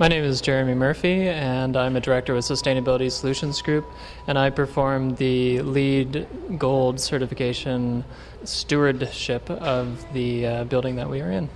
My name is Jeremy Murphy, and I'm a director with Sustainability Solutions Group, and I perform the LEED Gold certification stewardship of the uh, building that we are in.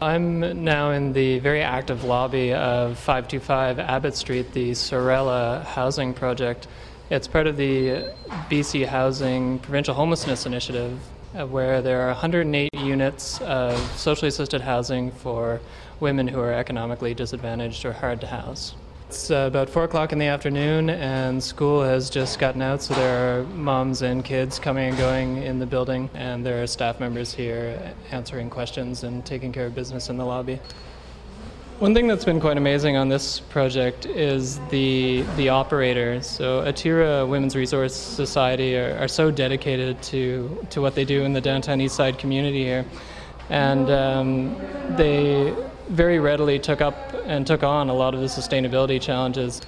I'm now in the very active lobby of 525 Abbott Street, the Sorella housing project. It's part of the BC Housing Provincial Homelessness Initiative, where there are 108 units of socially assisted housing for women who are economically disadvantaged or hard to house. It's uh, about 4 o'clock in the afternoon, and school has just gotten out, so there are moms and kids coming and going in the building, and there are staff members here answering questions and taking care of business in the lobby. One thing that's been quite amazing on this project is the the operators. So Atira Women's Resource Society are, are so dedicated to to what they do in the downtown East Side community here, and um, they very readily took up and took on a lot of the sustainability challenges.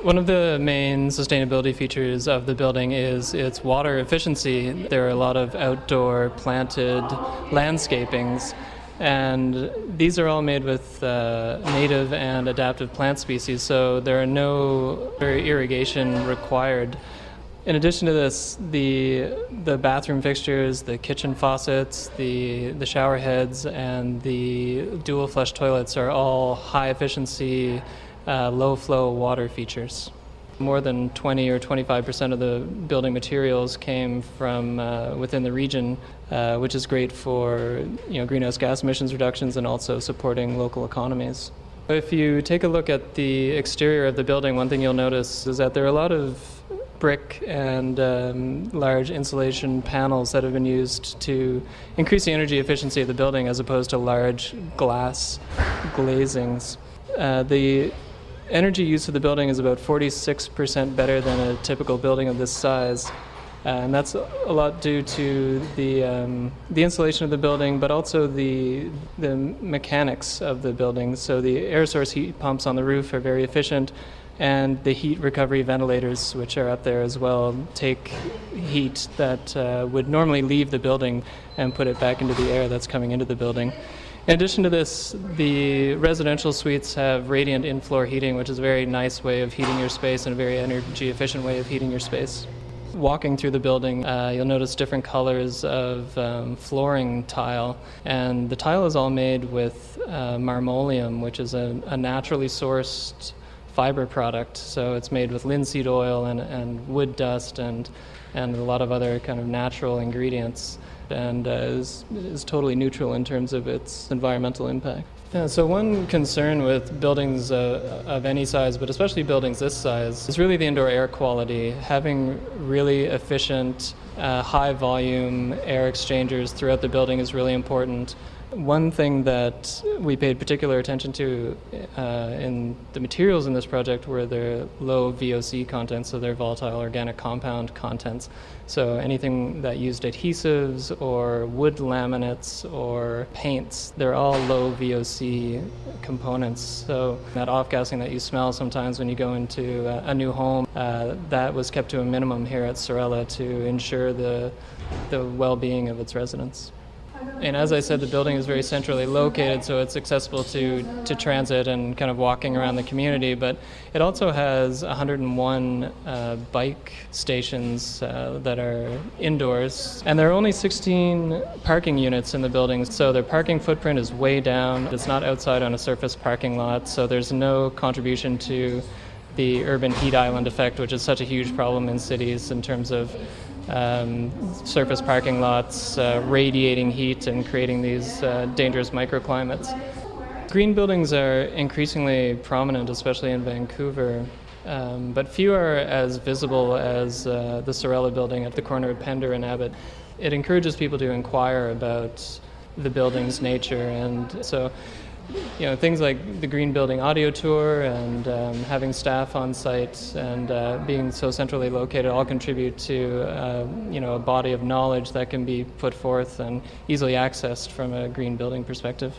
One of the main sustainability features of the building is its water efficiency. There are a lot of outdoor planted landscapings and these are all made with uh, native and adaptive plant species, so there are no irrigation required. In addition to this, the the bathroom fixtures, the kitchen faucets, the the shower heads, and the dual flush toilets are all high efficiency, uh, low flow water features. More than 20 or 25 percent of the building materials came from uh, within the region, uh, which is great for you know greenhouse gas emissions reductions and also supporting local economies. If you take a look at the exterior of the building, one thing you'll notice is that there are a lot of brick and um, large insulation panels that have been used to increase the energy efficiency of the building as opposed to large glass glazings. Uh, the energy use of the building is about 46% better than a typical building of this size. And that's a lot due to the um, the insulation of the building, but also the the mechanics of the building. So the air source heat pumps on the roof are very efficient, and the heat recovery ventilators, which are up there as well, take heat that uh, would normally leave the building and put it back into the air that's coming into the building. In addition to this, the residential suites have radiant in-floor heating, which is a very nice way of heating your space and a very energy efficient way of heating your space. Walking through the building, uh, you'll notice different colors of um, flooring tile, and the tile is all made with uh, marmoleum, which is a, a, naturally sourced fiber product. So it's made with linseed oil and, and wood dust and, and a lot of other kind of natural ingredients and uh, is, is totally neutral in terms of its environmental impact. Yeah, so one concern with buildings uh, of any size, but especially buildings this size, is really the indoor air quality. Having really efficient, uh, high volume air exchangers throughout the building is really important. One thing that we paid particular attention to uh, in the materials in this project were their low VOC contents, so their volatile organic compound contents. So anything that used adhesives or wood laminates or paints, they're all low VOC components. So that off-gassing that you smell sometimes when you go into a new home, uh, that was kept to a minimum here at Sorella to ensure the, the well-being of its residents. And as I said, the building is very centrally located, so it's accessible to, to transit and kind of walking around the community. But it also has 101 uh, bike stations uh, that are indoors. And there are only 16 parking units in the building, so their parking footprint is way down. It's not outside on a surface parking lot, so there's no contribution to the urban heat island effect, which is such a huge problem in cities in terms of um, surface parking lots uh, radiating heat and creating these uh, dangerous microclimates. Green buildings are increasingly prominent, especially in Vancouver, um, but few are as visible as uh, the Sorella building at the corner of Pender and Abbott. It encourages people to inquire about the building's nature, and so you know things like the green building audio tour and um, having staff on site and uh, being so centrally located all contribute to uh, you know a body of knowledge that can be put forth and easily accessed from a green building perspective.